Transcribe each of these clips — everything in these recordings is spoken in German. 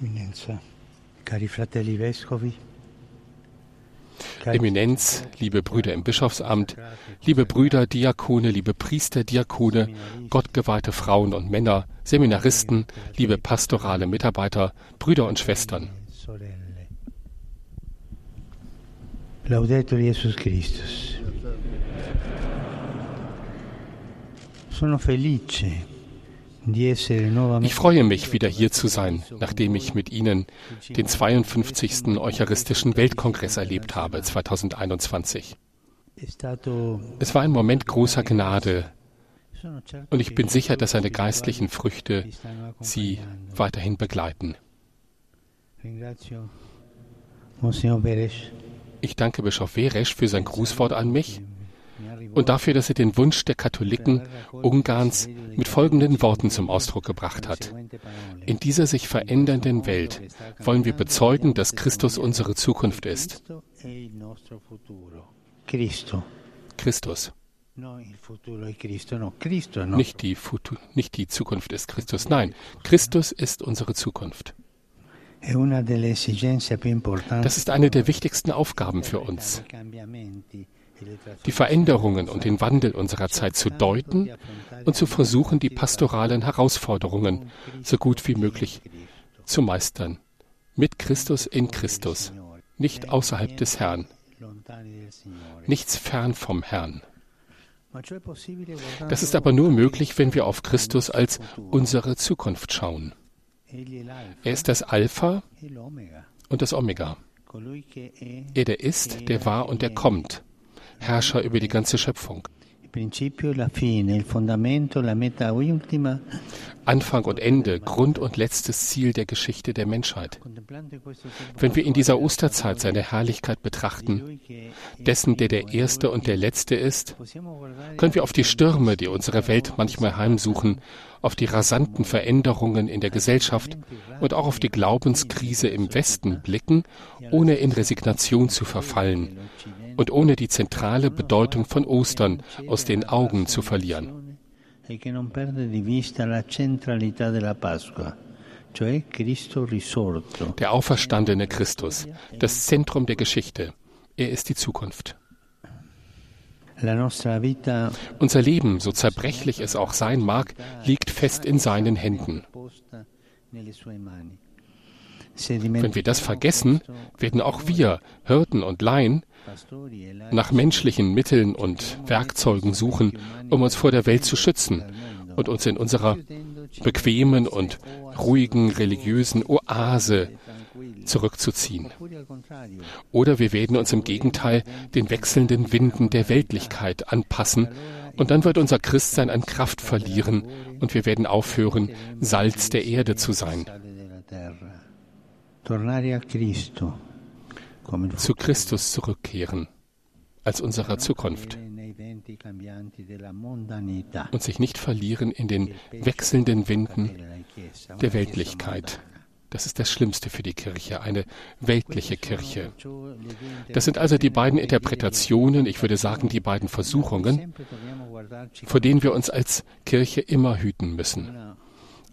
Eminenza, cari fratelli vescovi, Eminenz, liebe Brüder im Bischofsamt, liebe Brüder, Diakone, liebe Priester, Diakone, gottgeweihte Frauen und Männer, Seminaristen, liebe pastorale Mitarbeiter, Brüder und Schwestern. Laudetur Jesus Christus. Sono felice Ich freue mich, wieder hier zu sein, nachdem ich mit Ihnen den 52. Eucharistischen Weltkongress erlebt habe, 2021. è stato Es war ein Moment großer Gnade und ich bin sicher, dass seine geistlichen Früchte Sie weiterhin begleiten. Ich danke Bischof Weresch für sein Grußwort an mich und dafür, dass er den Wunsch der Katholiken Ungarns mit folgenden Worten zum Ausdruck gebracht hat. In dieser sich verändernden Welt wollen wir bezeugen, dass Christus unsere Zukunft ist. Christus. Nicht die, Futu nicht die Zukunft ist Christus. Nein, Christus ist unsere Zukunft. Das ist eine der wichtigsten Aufgaben für uns, die Veränderungen und den Wandel unserer Zeit zu deuten und zu versuchen, die pastoralen Herausforderungen so gut wie möglich zu meistern. Mit Christus in Christus, nicht außerhalb des Herrn, nichts fern vom Herrn. Das ist aber nur möglich, wenn wir auf Christus als unsere Zukunft schauen. Er ist das Alpha und das Omega. Er der ist, der war und der kommt. Herrscher über die ganze Schöpfung. Anfang und Ende, Grund und letztes Ziel der Geschichte der Menschheit. Wenn wir in dieser Osterzeit seine Herrlichkeit betrachten, dessen, der der Erste und der Letzte ist, können wir auf die Stürme, die unsere Welt manchmal heimsuchen, auf die rasanten Veränderungen in der Gesellschaft und auch auf die Glaubenskrise im Westen blicken, ohne in Resignation zu verfallen und ohne die zentrale Bedeutung von Ostern aus den Augen zu verlieren. e. Der auferstandene Christus, das Zentrum der Geschichte. Er ist die Zukunft. Unser Leben, so zerbrechlich es auch sein mag, liegt fest in seinen Händen. Wenn wir das vergessen, werden auch wir, Hirten und Laien, nach menschlichen Mitteln und Werkzeugen suchen, um uns vor der Welt zu schützen und uns in unserer bequemen und ruhigen religiösen Oase zurückzuziehen. Oder wir werden uns im Gegenteil den wechselnden Winden der Weltlichkeit anpassen und dann wird unser Christsein an Kraft verlieren und wir werden aufhören, Salz der Erde zu sein. sale della terra. Tornare a Cristo come il Zu Christus zurückkehren als unserer Zukunft und sich nicht verlieren in den wechselnden Winden der Weltlichkeit. Das ist das Schlimmste für die Kirche, eine weltliche Kirche. Das sind also die beiden Interpretationen, ich würde sagen die beiden Versuchungen, vor denen wir uns als Kirche immer hüten müssen.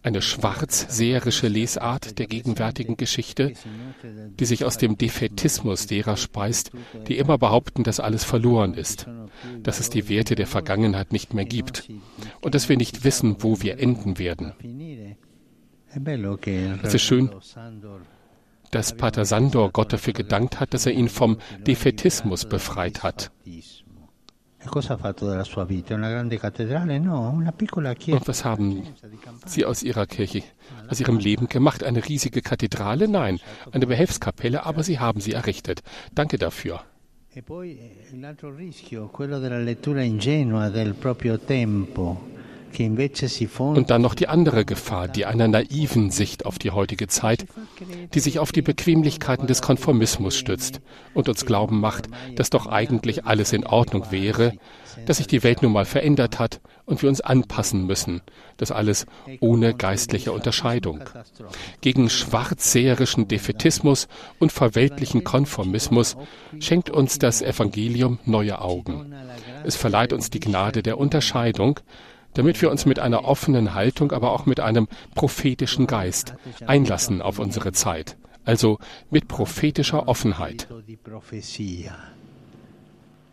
Eine schwarzseherische Lesart der gegenwärtigen Geschichte, die sich aus dem Defetismus derer speist, die immer behaupten, dass alles verloren ist, dass es die Werte der Vergangenheit nicht mehr gibt und dass wir nicht wissen, wo wir enden werden. Es ist schön, Dass Pater Sandor Gott dafür gedankt hat, dass er ihn vom Defetismus befreit hat. Und was haben Sie aus Ihrer Kirche, aus Ihrem Leben gemacht? Eine riesige Kathedrale? Nein, eine Behelfskapelle, aber Sie haben sie errichtet. Danke dafür. Und dann noch die andere Gefahr, die einer naiven Sicht auf die heutige Zeit, die sich auf die Bequemlichkeiten des Konformismus stützt und uns glauben macht, dass doch eigentlich alles in Ordnung wäre, dass sich die Welt nun mal verändert hat und wir uns anpassen müssen, das alles ohne geistliche Unterscheidung. Gegen schwarzseherischen Defetismus und verweltlichen Konformismus schenkt uns das Evangelium neue Augen. Es verleiht uns die Gnade der Unterscheidung, damit wir uns mit einer offenen Haltung, aber auch mit einem prophetischen Geist einlassen auf unsere Zeit, also mit prophetischer Offenheit.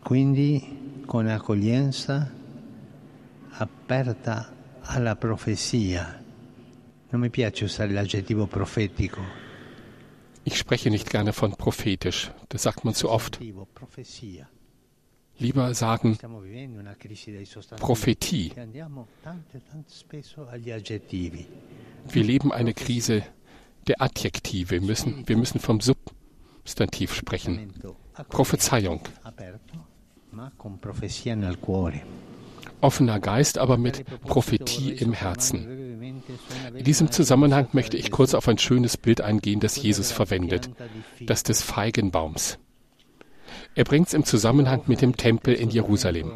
Quindi con accoglienza aperta alla profezia. Non mi piace usare l'aggettivo profetico. Ich spreche nicht gerne von prophetisch, das sagt man zu oft. Lieber sagen Prophetie. Wir leben eine Krise der Adjektive. Wir müssen, wir müssen vom Substantiv sprechen. Prophezeiung. Offener Geist, aber mit Prophetie im Herzen. In diesem Zusammenhang möchte ich kurz auf ein schönes Bild eingehen, das Jesus verwendet, das des Feigenbaums. Er bringt es im Zusammenhang mit dem Tempel in Jerusalem.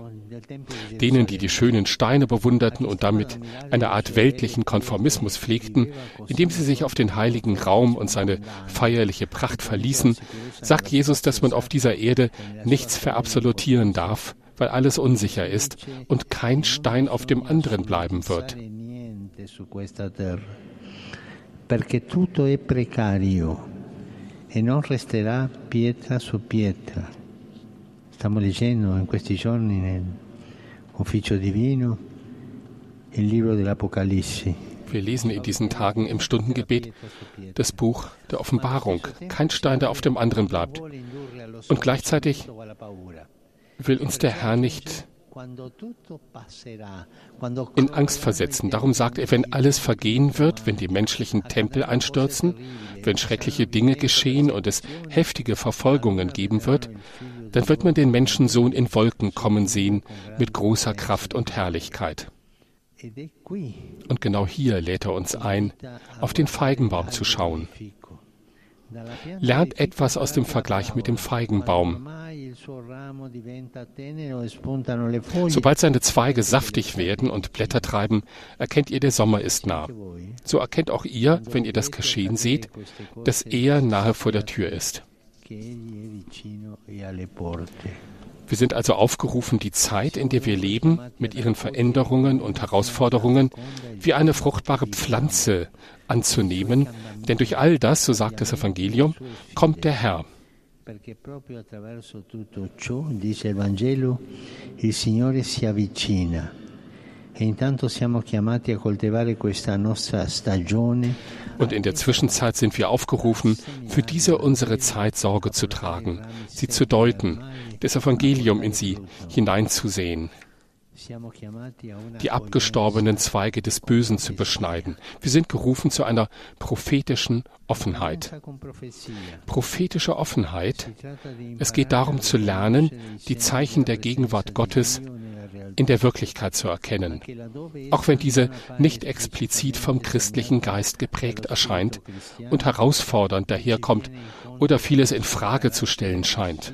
Denen, die die schönen Steine bewunderten und damit eine Art weltlichen Konformismus pflegten, indem sie sich auf den heiligen Raum und seine feierliche Pracht verließen, sagt Jesus, dass man auf dieser Erde nichts verabsolutieren darf, weil alles unsicher ist und kein Stein auf dem anderen bleiben wird. Perché tutto è precario e non resterà pietra su pietra. Stiamo leggendo in questi giorni nell'ufficio divino il libro dell'Apocalisse. Wir lesen in diesen Tagen im Stundengebet das Buch der Offenbarung. Kein Stein, der auf dem anderen bleibt. Und gleichzeitig will uns der Herr nicht in Angst versetzen. Darum sagt er, wenn alles vergehen wird, wenn die menschlichen Tempel einstürzen, wenn schreckliche Dinge geschehen und es heftige Verfolgungen geben wird, dann wird man den Menschensohn in Wolken kommen sehen mit großer Kraft und Herrlichkeit. Und genau hier lädt er uns ein, auf den Feigenbaum zu schauen. Lernt etwas aus dem Vergleich mit dem Feigenbaum. Sobald seine Zweige saftig werden und Blätter treiben, erkennt ihr, der Sommer ist nah. So erkennt auch ihr, wenn ihr das geschehen seht, dass er nahe vor der Tür ist. Wir sind also aufgerufen, die Zeit, in der wir leben, mit ihren Veränderungen und Herausforderungen, wie eine fruchtbare Pflanze anzunehmen, denn durch all das, so sagt das Evangelium, kommt der Herr. Perché Und in der Zwischenzeit sind wir aufgerufen, für diese unsere Zeit Sorge zu tragen, sie zu deuten, das Evangelium in sie hineinzusehen, die abgestorbenen Zweige des Bösen zu beschneiden. Wir sind gerufen zu einer prophetischen Offenheit. Prophetische Offenheit. Es geht darum zu lernen, die Zeichen der Gegenwart Gottes in der Wirklichkeit zu erkennen, auch wenn diese nicht explizit vom christlichen Geist geprägt erscheint und herausfordernd daherkommt oder vieles in Frage zu stellen scheint.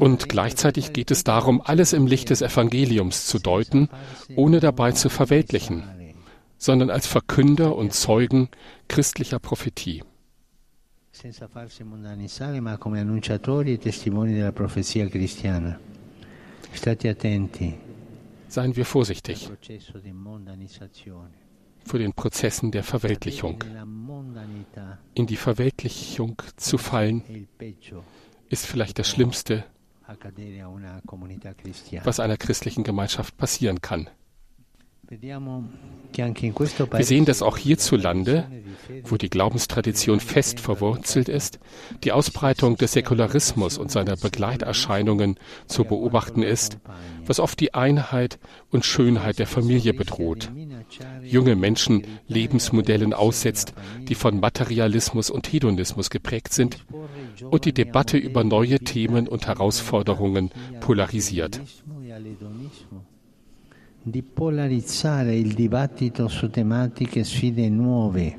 Und gleichzeitig geht es darum, alles im Licht des Evangeliums zu deuten, ohne dabei zu verweltlichen, sondern als Verkünder und Zeugen christlicher Prophetie. Senza farsi mondanizzare, ma come annunciatori e testimoni della profezia cristiana. State attenti. Seien wir vorsichtig vor den Prozessen der Verweltlichung. In die Verweltlichung zu fallen, ist vielleicht das Schlimmste, was einer christlichen Gemeinschaft passieren kann. Wir sehen, dass auch hierzulande, wo die Glaubenstradition fest verwurzelt ist, die Ausbreitung des Säkularismus und seiner Begleiterscheinungen zu beobachten ist, was oft die Einheit und Schönheit der Familie bedroht, junge Menschen Lebensmodellen aussetzt, die von Materialismus und Hedonismus geprägt sind und die Debatte über neue Themen und Herausforderungen polarisiert di polarizzare il dibattito su tematiche e sfide nuove.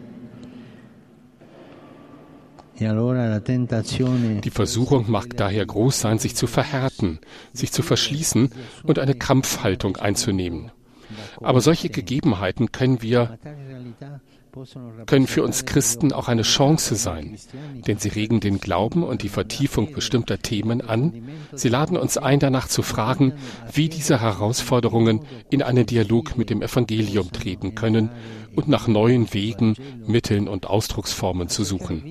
E Die Versuchung mag daher groß sein, sich zu verhärten, sich zu verschließen und eine Kampfhaltung einzunehmen. Aber solche Gegebenheiten können wir können für uns Christen auch eine Chance sein, denn sie regen den Glauben und die Vertiefung bestimmter Themen an. Sie laden uns ein, danach zu fragen, wie diese Herausforderungen in einen Dialog mit dem Evangelium treten können und nach neuen Wegen, Mitteln und Ausdrucksformen zu suchen.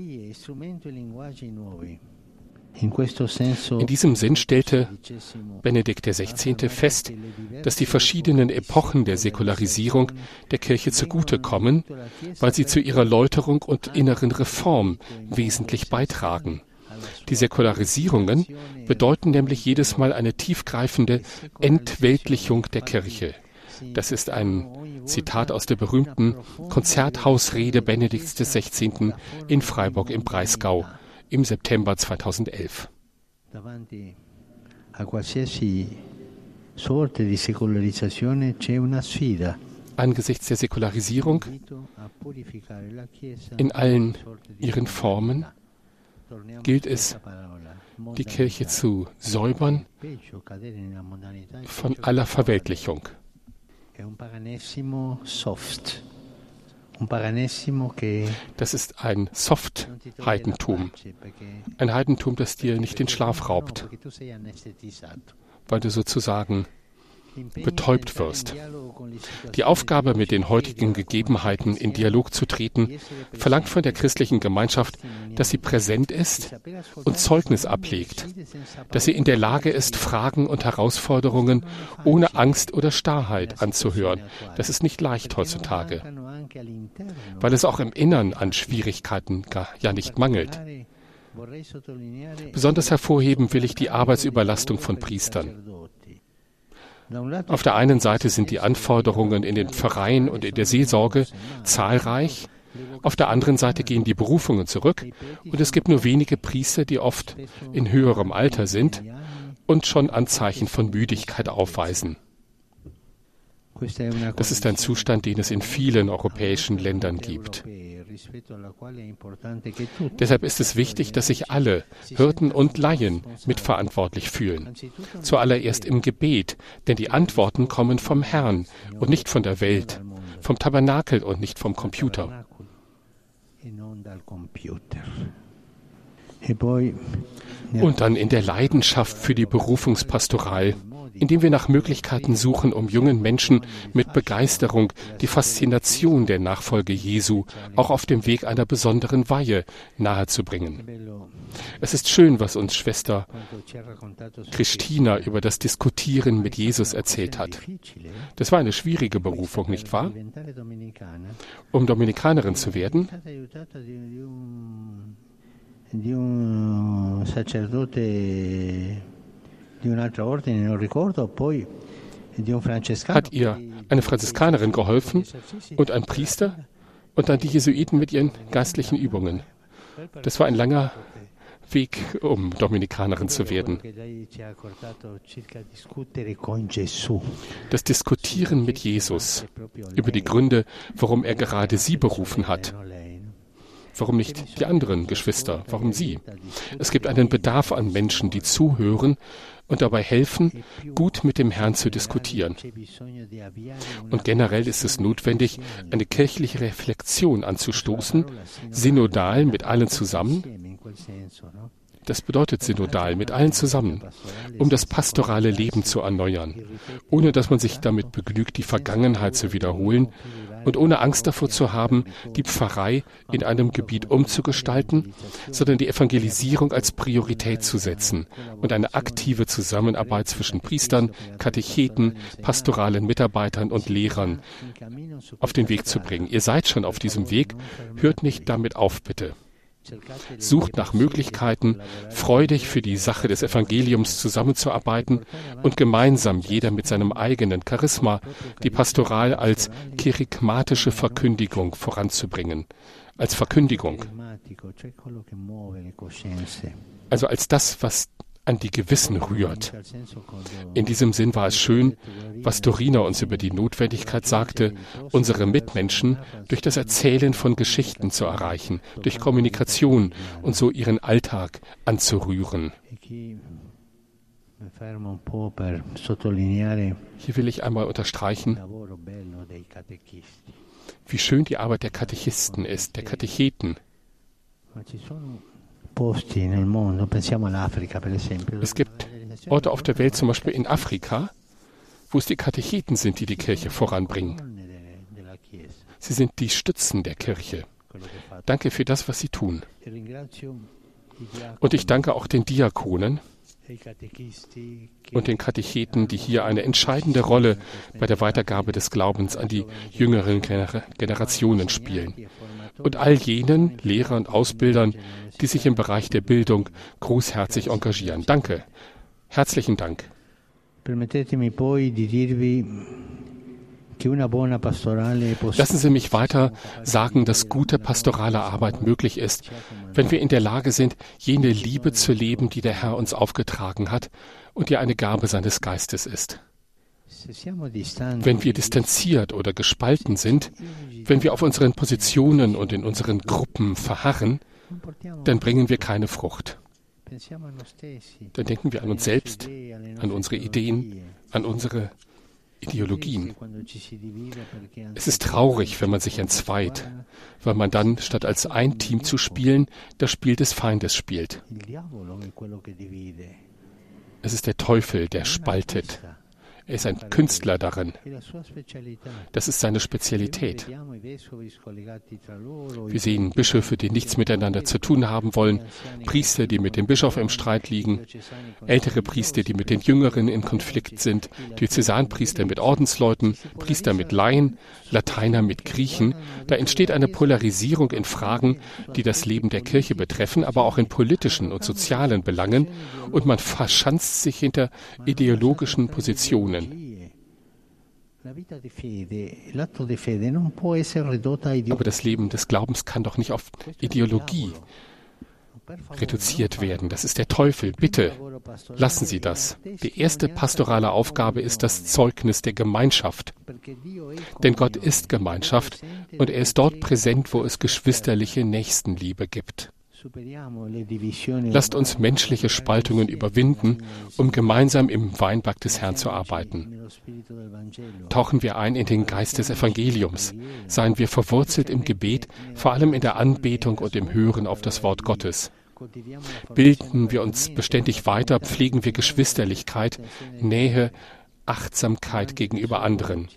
In diesem Sinn stellte Benedikt XVI. fest, dass die verschiedenen Epochen der Säkularisierung der Kirche zugutekommen, weil sie zu ihrer Läuterung und inneren Reform wesentlich beitragen. Die Säkularisierungen bedeuten nämlich jedes Mal eine tiefgreifende Entweltlichung der Kirche. Das ist ein Zitat aus der berühmten Konzerthausrede Benedikts XVI. in Freiburg im Breisgau im September 2011. Angesichts der Säkularisierung in allen ihren Formen gilt es, die Kirche zu säubern von aller Verweltlichung. Das ist ein Soft-Heidentum. Ein Heidentum, das dir nicht den Schlaf raubt, weil du sozusagen betäubt wirst. Die Aufgabe, mit den heutigen Gegebenheiten in Dialog zu treten, verlangt von der christlichen Gemeinschaft, dass sie präsent ist und Zeugnis ablegt, dass sie in der Lage ist, Fragen und Herausforderungen ohne Angst oder Starrheit anzuhören. Das ist nicht leicht heutzutage, weil es auch im Innern an Schwierigkeiten ja nicht mangelt. Besonders hervorheben will ich die Arbeitsüberlastung von Priestern. Auf der einen Seite sind die Anforderungen in den Pfarreien und in der Seelsorge zahlreich, auf der anderen Seite gehen die Berufungen zurück und es gibt nur wenige Priester, die oft in höherem Alter sind und schon Anzeichen von Müdigkeit aufweisen. Das ist ein Zustand, den es in vielen europäischen Ländern gibt. Deshalb ist es wichtig, dass sich alle, Hirten und Laien, mitverantwortlich fühlen. Zuallererst im Gebet, denn die Antworten kommen vom Herrn und nicht von der Welt, vom Tabernakel und nicht vom Computer. Und dann in der Leidenschaft für die Berufungspastoral indem wir nach Möglichkeiten suchen, um jungen Menschen mit Begeisterung die Faszination der Nachfolge Jesu auch auf dem Weg einer besonderen Weihe nahezubringen. Es ist schön, was uns Schwester Christina über das Diskutieren mit Jesus erzählt hat. Das war eine schwierige Berufung, nicht wahr? Um Dominikanerin zu werden, di un sacerdote hat ihr eine Franziskanerin geholfen und ein Priester und dann die Jesuiten mit ihren geistlichen Übungen. Das war ein langer Weg, um Dominikanerin zu werden. Das Diskutieren mit Jesus über die Gründe, warum er gerade sie berufen hat, Warum nicht die anderen Geschwister? Warum sie? Es gibt einen Bedarf an Menschen, die zuhören und dabei helfen, gut mit dem Herrn zu diskutieren. Und generell ist es notwendig, eine kirchliche Reflexion anzustoßen, synodal mit allen zusammen. Das bedeutet synodal mit allen zusammen, um das pastorale Leben zu erneuern, ohne dass man sich damit begnügt, die Vergangenheit zu wiederholen, und ohne Angst davor zu haben, die Pfarrei in einem Gebiet umzugestalten, sondern die Evangelisierung als Priorität zu setzen und eine aktive Zusammenarbeit zwischen Priestern, Katecheten, pastoralen Mitarbeitern und Lehrern auf den Weg zu bringen. Ihr seid schon auf diesem Weg, hört nicht damit auf, bitte. Sucht nach Möglichkeiten, freudig für die Sache des Evangeliums zusammenzuarbeiten und gemeinsam jeder mit seinem eigenen Charisma die Pastoral als kerigmatische Verkündigung voranzubringen. Als Verkündigung. Also als das, was an die Gewissen rührt. In diesem Sinn war es schön, was Dorina uns über die Notwendigkeit sagte, unsere Mitmenschen durch das Erzählen von Geschichten zu erreichen, durch Kommunikation und so ihren Alltag anzurühren. Hier will ich einmal unterstreichen, wie schön die Arbeit der Katechisten ist, der Katecheten. Es gibt Orte auf der Welt, zum Beispiel in Afrika, wo es die Katecheten sind, die die Kirche voranbringen. Sie sind die Stützen der Kirche. Danke für das, was Sie tun. Und ich danke auch den Diakonen und den Katecheten, die hier eine entscheidende Rolle bei der Weitergabe des Glaubens an die jüngeren Generationen spielen. Und all jenen Lehrern und Ausbildern, die sich im Bereich der Bildung großherzig engagieren. Danke. Herzlichen Dank. Lassen Sie mich weiter sagen, dass gute pastorale Arbeit möglich ist, wenn wir in der Lage sind, jene Liebe zu leben, die der Herr uns aufgetragen hat und die eine Gabe seines Geistes ist. Wenn wir distanziert oder gespalten sind, wenn wir auf unseren Positionen und in unseren Gruppen verharren, dann bringen wir keine Frucht. Dann denken wir an uns selbst, an unsere Ideen, an unsere Ideologien. Es ist traurig, wenn man sich entzweit, weil man dann, statt als ein Team zu spielen, das Spiel des Feindes spielt. Es ist der Teufel, der spaltet. Er ist ein Künstler darin. Das ist seine Spezialität. Wir sehen Bischöfe, die nichts miteinander zu tun haben wollen, Priester, die mit dem Bischof im Streit liegen, ältere Priester, die mit den Jüngeren in Konflikt sind, Diözesanpriester mit Ordensleuten, Priester mit Laien, Lateiner mit Griechen. Da entsteht eine Polarisierung in Fragen, die das Leben der Kirche betreffen, aber auch in politischen und sozialen Belangen, und man verschanzt sich hinter ideologischen Positionen. Situationen. Aber das Leben des Glaubens kann doch nicht auf Ideologie reduziert werden. Das ist der Teufel. Bitte lassen Sie das. Die erste pastorale Aufgabe ist das Zeugnis der Gemeinschaft. Denn Gott ist Gemeinschaft und er ist dort präsent, wo es geschwisterliche Nächstenliebe gibt. Lasst uns menschliche Spaltungen überwinden, um gemeinsam im Weinberg des Herrn zu arbeiten. Tauchen wir ein in den Geist des Evangeliums. Seien wir verwurzelt im Gebet, vor allem in der Anbetung und im Hören auf das Wort Gottes. Bilden wir uns beständig weiter, pflegen wir Geschwisterlichkeit, Nähe Achtsamkeit gegenüber anderen.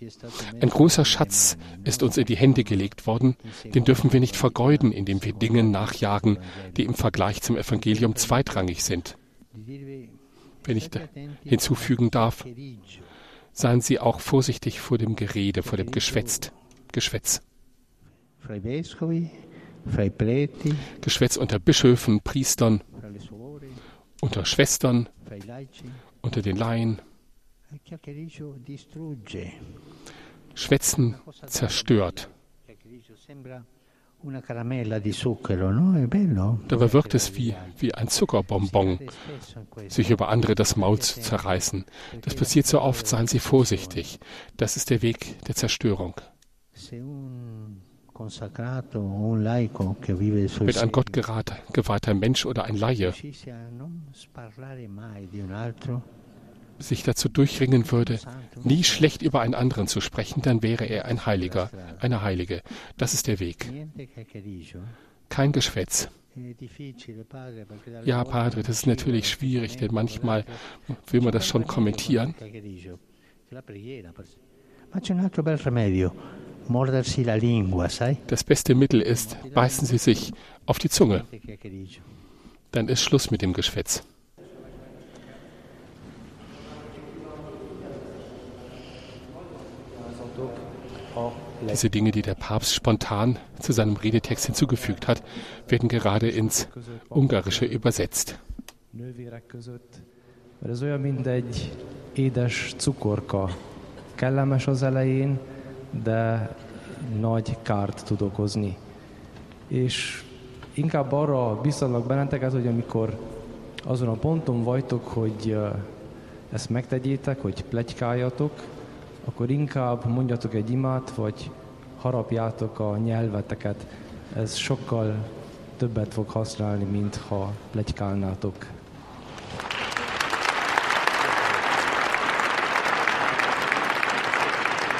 Ein großer Schatz ist uns in die Hände gelegt worden, den dürfen wir nicht vergeuden, indem wir Dingen nachjagen, die im Vergleich zum Evangelium zweitrangig sind. Wenn ich hinzufügen darf, seien Sie auch vorsichtig vor dem Gerede, vor dem Geschwätz. Geschwätz. Geschwätz unter Bischöfen, Priestern, unter Schwestern, unter den Laien, Schwätzen zerstört. Dabei wirkt es wie, wie ein Zuckerbonbon, sich über andere das Maul zu zerreißen. Das passiert so oft, seien Sie vorsichtig. Das ist der Weg der Zerstörung. Wenn ein Gott Mensch oder ein Laie sich dazu durchringen würde, nie schlecht über einen anderen zu sprechen, dann wäre er ein Heiliger, eine Heilige. Das ist der Weg. Kein Geschwätz. Ja, Padre, das ist natürlich schwierig, denn manchmal will man das schon kommentieren. Das beste Mittel ist, beißen Sie sich auf die Zunge. Dann ist Schluss mit dem Geschwätz. Diese Dinge, die der Papst spontan zu seinem Redetext hinzugefügt hat, werden gerade ins Ungarische übersetzt. ez olyan, mint egy édes cukorka. Kellemes az elején, de nagy kárt tud okozni. És inkább arra biztatlak benneteket, hogy amikor azon a ponton vagytok, hogy ezt megtegyétek, hogy plegykáljatok, akkor inkább mondjatok egy imát, vagy harapjátok a nyelveteket. Ez sokkal többet fog használni, mint ha plegykálnátok.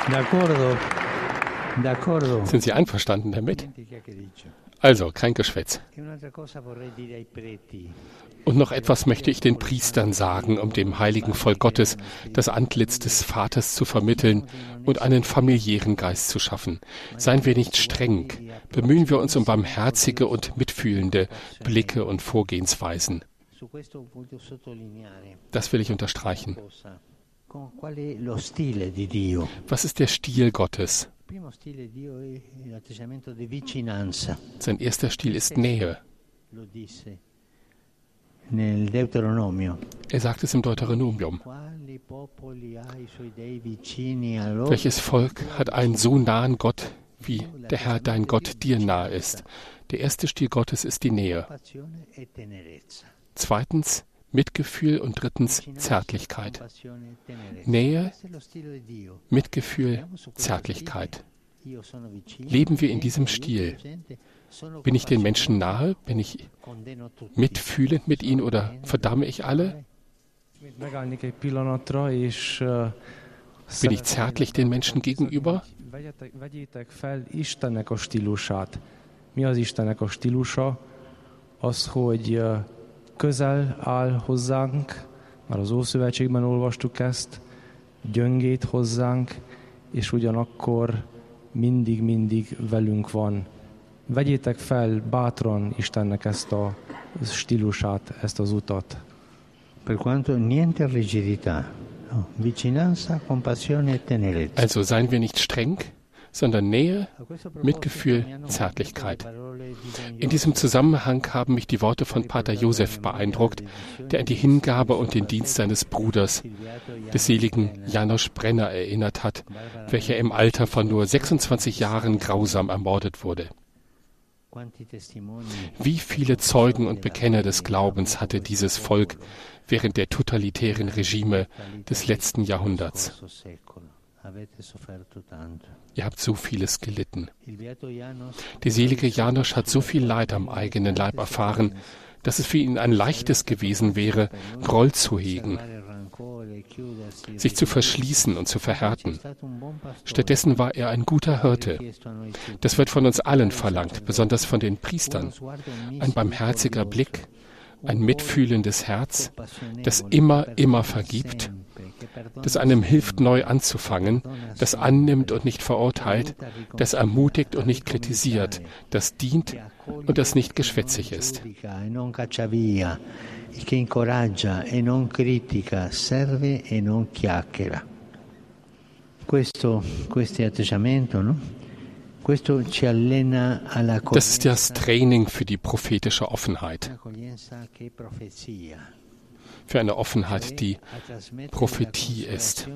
De acordo. De acordo. Sind Sie einverstanden damit? Also, kein Geschwätz. Und noch etwas möchte ich den Priestern sagen, um dem heiligen Volk Gottes das Antlitz des Vaters zu vermitteln und einen familiären Geist zu schaffen. Seien wir nicht streng, bemühen wir uns um barmherzige und mitfühlende Blicke und Vorgehensweisen. Das will ich unterstreichen. Was ist der Stil Gottes? Sein erster Stil ist Nähe. Er sagt es im Deuteronomium. Welches Volk hat einen so nahen Gott, wie der Herr dein Gott dir nahe ist? Der erste Stil Gottes ist die Nähe. Zweitens Mitgefühl und drittens Zärtlichkeit. Nähe, Mitgefühl, Zärtlichkeit. Leben wir in diesem Stil? Bin ich den Menschen nahe? Bin ich mitfühlend mit ihnen oder verdamme ich alle? Bin ich zärtlich den Menschen gegenüber? Mi az Istennek a stílusa? Az, hogy közel áll hozzánk, már az Ószövetségben olvastuk ezt, gyöngét hozzánk, és ugyanakkor mindig-mindig velünk van. Vegyétek fel bátran Istennek ezt a stílusát, ezt az utat. Per quanto niente rigidità, vicinanza, compassione e tenerezza. Also seien wir nicht streng, sondern Nähe, Mitgefühl, Zärtlichkeit. In diesem Zusammenhang haben mich die Worte von Pater Josef beeindruckt, der an die Hingabe und den Dienst seines Bruders, des seligen Janosch Brenner, erinnert hat, welcher im Alter von nur 26 Jahren grausam ermordet wurde. Wie viele Zeugen und Bekenner des Glaubens hatte dieses Volk während der totalitären Regime des letzten Jahrhunderts? Ihr habt so vieles gelitten. Der selige Janosch hat so viel Leid am eigenen Leib erfahren, dass es für ihn ein leichtes gewesen wäre, Groll zu hegen, sich zu verschließen und zu verhärten. Stattdessen war er ein guter Hirte. Das wird von uns allen verlangt, besonders von den Priestern. Ein barmherziger Blick, ein mitfühlendes Herz, das immer, immer vergibt das einem hilft, neu anzufangen, das annimmt und nicht verurteilt, das ermutigt und nicht kritisiert, das dient und das nicht geschwätzig ist. e e non chiacchiera. Questo, questo atteggiamento, no? Das ist das Training für die prophetische Offenheit für eine Offenheit, die Prophetie ist,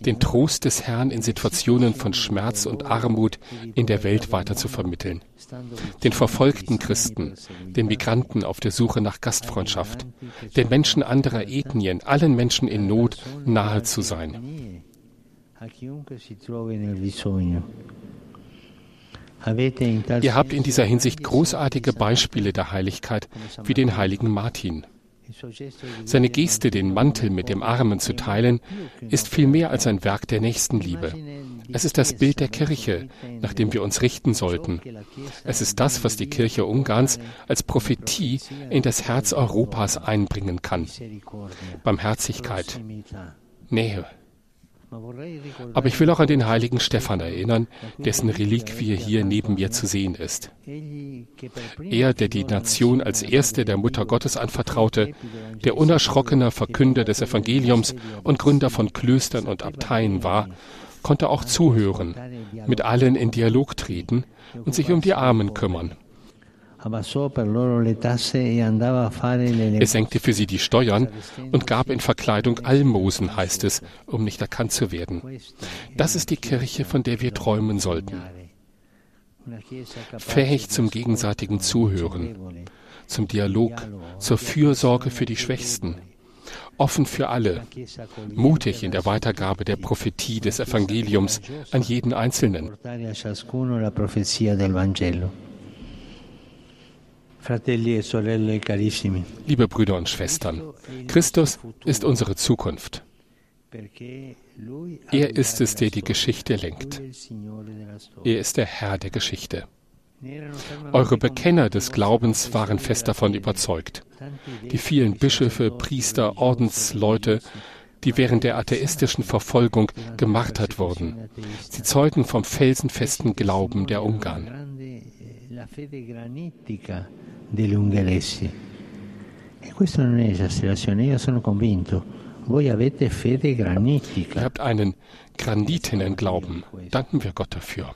den Trost des Herrn in Situationen von Schmerz und Armut in der Welt weiter zu vermitteln, den verfolgten Christen, den Migranten auf der Suche nach Gastfreundschaft, den Menschen anderer Ethnien, allen Menschen in Not nahe zu sein. Ihr habt in dieser Hinsicht großartige Beispiele der Heiligkeit, wie den heiligen Martin. Seine Geste, den Mantel mit dem Armen zu teilen, ist viel mehr als ein Werk der Nächstenliebe. Es ist das Bild der Kirche, nach dem wir uns richten sollten. Es ist das, was die Kirche Ungarns als Prophetie in das Herz Europas einbringen kann. Barmherzigkeit, Nähe. Aber ich will auch an den heiligen Stephan erinnern, dessen Reliquie hier neben mir zu sehen ist. Er, der die Nation als Erste der Mutter Gottes anvertraute, der unerschrockener Verkünder des Evangeliums und Gründer von Klöstern und Abteien war, konnte auch zuhören, mit allen in Dialog treten und sich um die Armen kümmern. Er senkte für sie die Steuern und gab in Verkleidung Almosen, heißt es, um nicht erkannt zu werden. Das ist die Kirche, von der wir träumen sollten. Fähig zum gegenseitigen Zuhören, zum Dialog, zur Fürsorge für die Schwächsten, offen für alle, mutig in der Weitergabe der Prophetie des Evangeliums an jeden Einzelnen. E Liebe Brüder und Schwestern, Christus ist unsere Zukunft. Er ist es, der die Geschichte lenkt. Er ist der Herr der Geschichte. Eure Bekenner des Glaubens waren fest davon überzeugt. Die vielen Bischöfe, Priester, Ordensleute, die während der atheistischen Verfolgung gemartert wurden. Sie zeugen vom felsenfesten Glauben der Ungarn. E questa non è esasperazione, io sono convinto. Voi avete fede granitica. Ihr habt einen granitenen Glauben. Danken wir Gott dafür.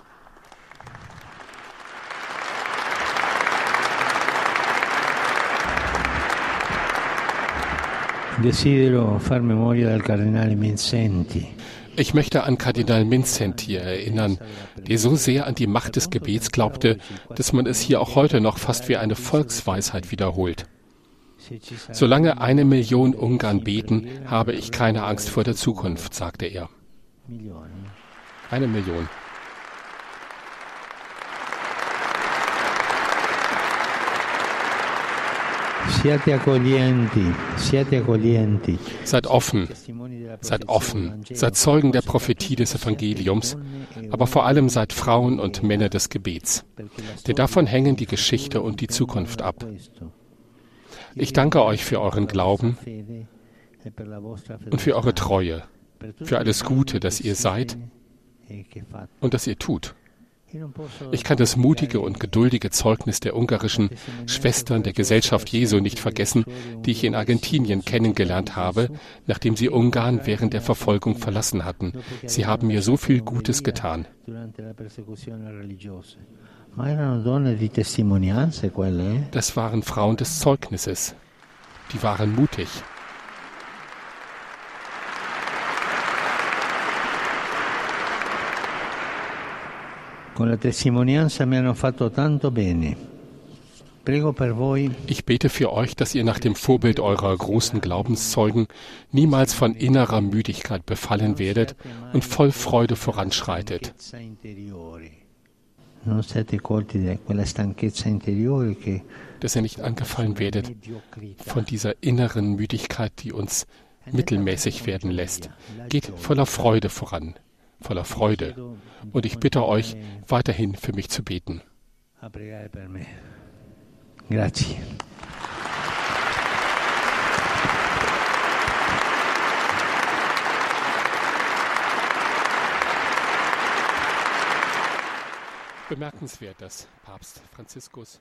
Desidero far memoria del cardinale Minzenti. Ich möchte an Kardinal Minzenti erinnern, der so sehr an die Macht des Gebets glaubte, dass man es hier auch heute noch fast wie eine Volksweisheit wiederholt. Solange eine Million Ungarn beten, habe ich keine Angst vor der Zukunft, sagte er. Eine Million. Seid offen, seid offen, seid Zeugen der Prophetie des Evangeliums, aber vor allem seid Frauen und Männer des Gebets, denn davon hängen die Geschichte und die Zukunft ab. Ich danke euch für euren Glauben und für eure Treue, für alles Gute, das ihr seid und das ihr tut. Ich kann das mutige und geduldige Zeugnis der ungarischen Schwestern der Gesellschaft Jesu nicht vergessen, die ich in Argentinien kennengelernt habe, nachdem sie Ungarn während der Verfolgung verlassen hatten. Sie haben mir so viel Gutes getan. Das waren Frauen des Zeugnisses. Die waren mutig. Con la testimonianza mi hanno fatto tanto bene. Ich bete für euch, dass ihr nach dem Vorbild eurer großen Glaubenszeugen niemals von innerer Müdigkeit befallen werdet und voll Freude voranschreitet. Dass ihr nicht angefallen werdet von dieser inneren Müdigkeit, die uns mittelmäßig werden lässt. Geht voller Freude voran, voller Freude. Und ich bitte euch, weiterhin für mich zu beten. Grazie. Bemerkenswert, dass Papst Franziskus